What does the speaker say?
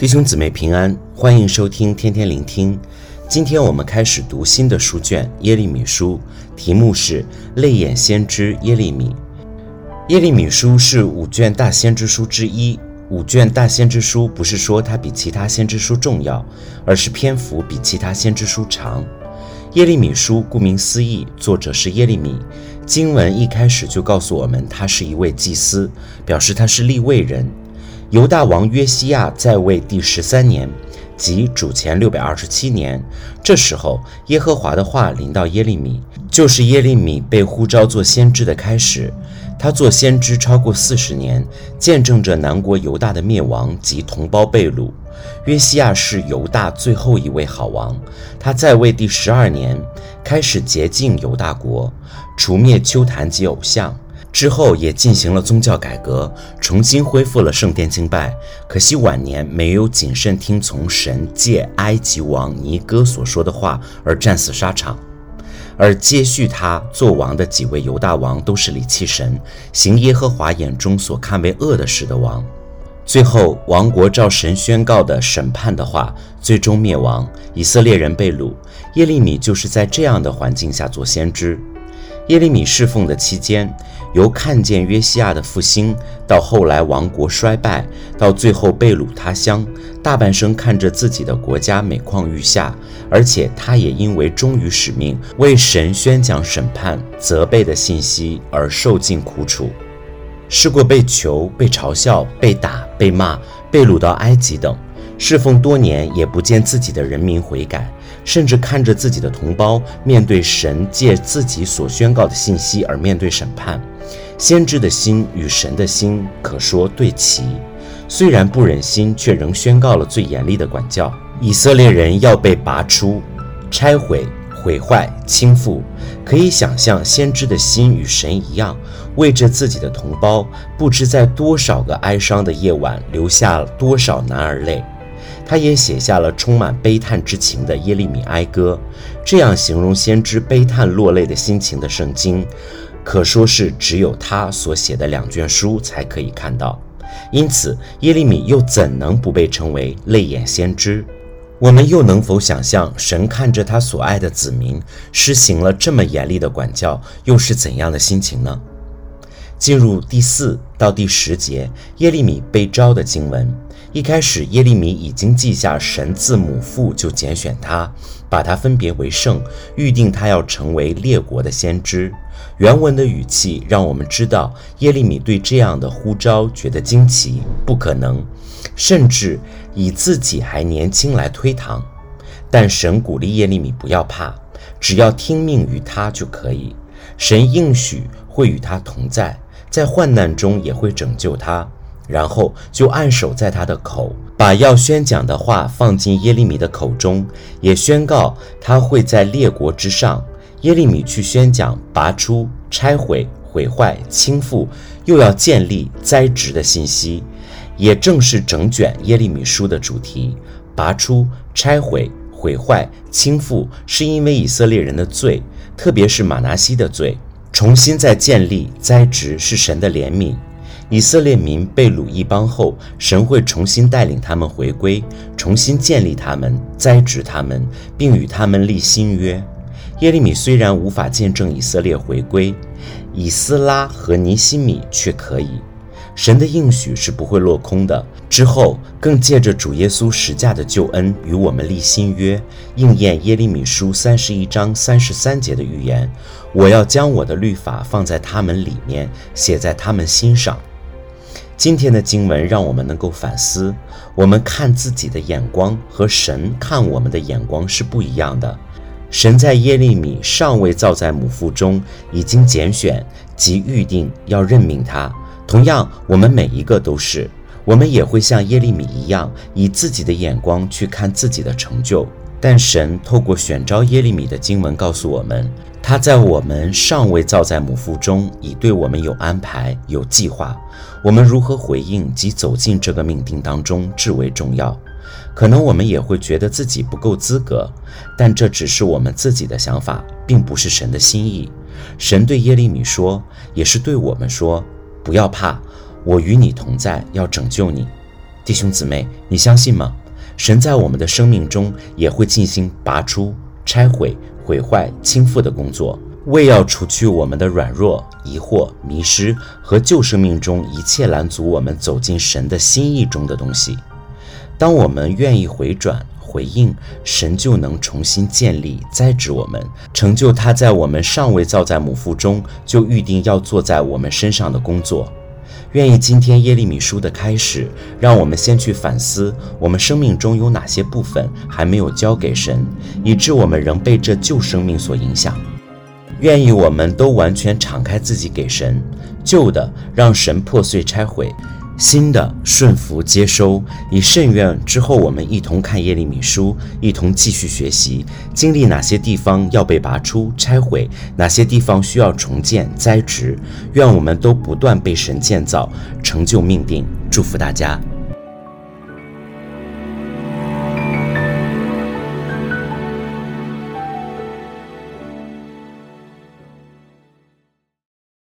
弟兄姊妹平安，欢迎收听天天聆听。今天我们开始读新的书卷《耶利米书》，题目是《泪眼先知耶利米》。耶利米书是五卷大先知书之一。五卷大先知书不是说它比其他先知书重要，而是篇幅比其他先知书长。耶利米书顾名思义，作者是耶利米。经文一开始就告诉我们，他是一位祭司，表示他是立位人。犹大王约西亚在位第十三年，即主前六百二十七年。这时候，耶和华的话临到耶利米，就是耶利米被呼召做先知的开始。他做先知超过四十年，见证着南国犹大的灭亡及同胞被掳。约西亚是犹大最后一位好王，他在位第十二年，开始洁净犹大国，除灭丘坛及偶像。之后也进行了宗教改革，重新恢复了圣殿敬拜。可惜晚年没有谨慎听从神借埃及王尼哥所说的话，而战死沙场。而接续他做王的几位犹大王，都是离弃神、行耶和华眼中所看为恶的事的王。最后，王国照神宣告的审判的话，最终灭亡，以色列人被掳。耶利米就是在这样的环境下做先知。耶利米侍奉的期间，由看见约西亚的复兴，到后来王国衰败，到最后被掳他乡，大半生看着自己的国家每况愈下，而且他也因为忠于使命，为神宣讲审判、责备的信息而受尽苦楚，试过被囚、被嘲笑、被打、被骂、被掳到埃及等。侍奉多年，也不见自己的人民悔改，甚至看着自己的同胞面对神借自己所宣告的信息而面对审判，先知的心与神的心可说对齐。虽然不忍心，却仍宣告了最严厉的管教：以色列人要被拔出、拆毁、毁坏、倾覆。可以想象，先知的心与神一样，为着自己的同胞，不知在多少个哀伤的夜晚，流下了多少男儿泪。他也写下了充满悲叹之情的耶利米哀歌，这样形容先知悲叹落泪的心情的圣经，可说是只有他所写的两卷书才可以看到。因此，耶利米又怎能不被称为泪眼先知？我们又能否想象，神看着他所爱的子民施行了这么严厉的管教，又是怎样的心情呢？进入第四到第十节，耶利米被召的经文。一开始，耶利米已经记下神字母父就拣选他，把他分别为圣，预定他要成为列国的先知。原文的语气让我们知道，耶利米对这样的呼召觉得惊奇，不可能，甚至以自己还年轻来推搪。但神鼓励耶利米不要怕，只要听命于他就可以。神应许会与他同在，在患难中也会拯救他。然后就按手在他的口，把要宣讲的话放进耶利米的口中，也宣告他会在列国之上。耶利米去宣讲拔出、拆毁、毁坏、倾覆，又要建立、栽植的信息，也正是整卷耶利米书的主题。拔出、拆毁、毁坏、倾覆，是因为以色列人的罪，特别是玛拿西的罪；重新再建立、栽植，是神的怜悯。以色列民被掳异邦后，神会重新带领他们回归，重新建立他们，栽植他们，并与他们立新约。耶利米虽然无法见证以色列回归，以斯拉和尼西米却可以。神的应许是不会落空的。之后更借着主耶稣十架的救恩与我们立新约，应验耶利米书三十一章三十三节的预言：“我要将我的律法放在他们里面，写在他们心上。”今天的经文让我们能够反思，我们看自己的眼光和神看我们的眼光是不一样的。神在耶利米尚未造在母腹中，已经拣选及预定要任命他。同样，我们每一个都是，我们也会像耶利米一样，以自己的眼光去看自己的成就。但神透过选召耶利米的经文告诉我们，他在我们尚未造在母腹中，已对我们有安排、有计划。我们如何回应及走进这个命定当中至为重要。可能我们也会觉得自己不够资格，但这只是我们自己的想法，并不是神的心意。神对耶利米说，也是对我们说：不要怕，我与你同在，要拯救你。弟兄姊妹，你相信吗？神在我们的生命中也会进行拔出、拆毁、毁坏、倾覆的工作，为要除去我们的软弱、疑惑、迷失和旧生命中一切拦阻我们走进神的心意中的东西。当我们愿意回转、回应，神就能重新建立、栽植我们，成就他在我们尚未造在母腹中就预定要做在我们身上的工作。愿意今天耶利米书的开始，让我们先去反思我们生命中有哪些部分还没有交给神，以致我们仍被这旧生命所影响。愿意我们都完全敞开自己给神，旧的让神破碎拆毁。新的顺服接收，以甚愿之后，我们一同看耶利米书，一同继续学习，经历哪些地方要被拔出、拆毁，哪些地方需要重建、栽植。愿我们都不断被神建造，成就命定。祝福大家。